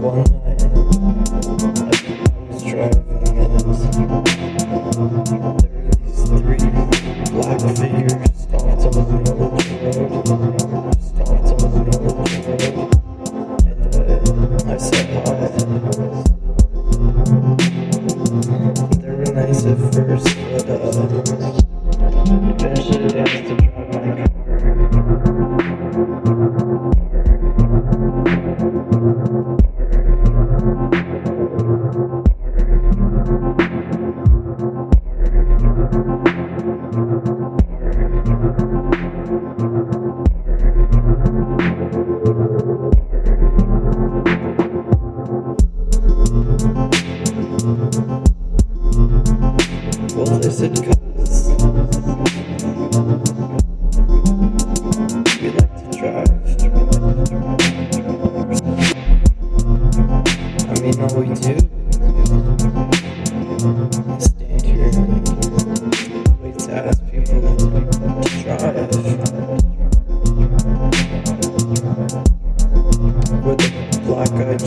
One nice at first, but uh, eventually they asked to drive my car. Well, they said we like to drive. I mean, all we do is stand here and wait to ask people to drive. We're the black-eyed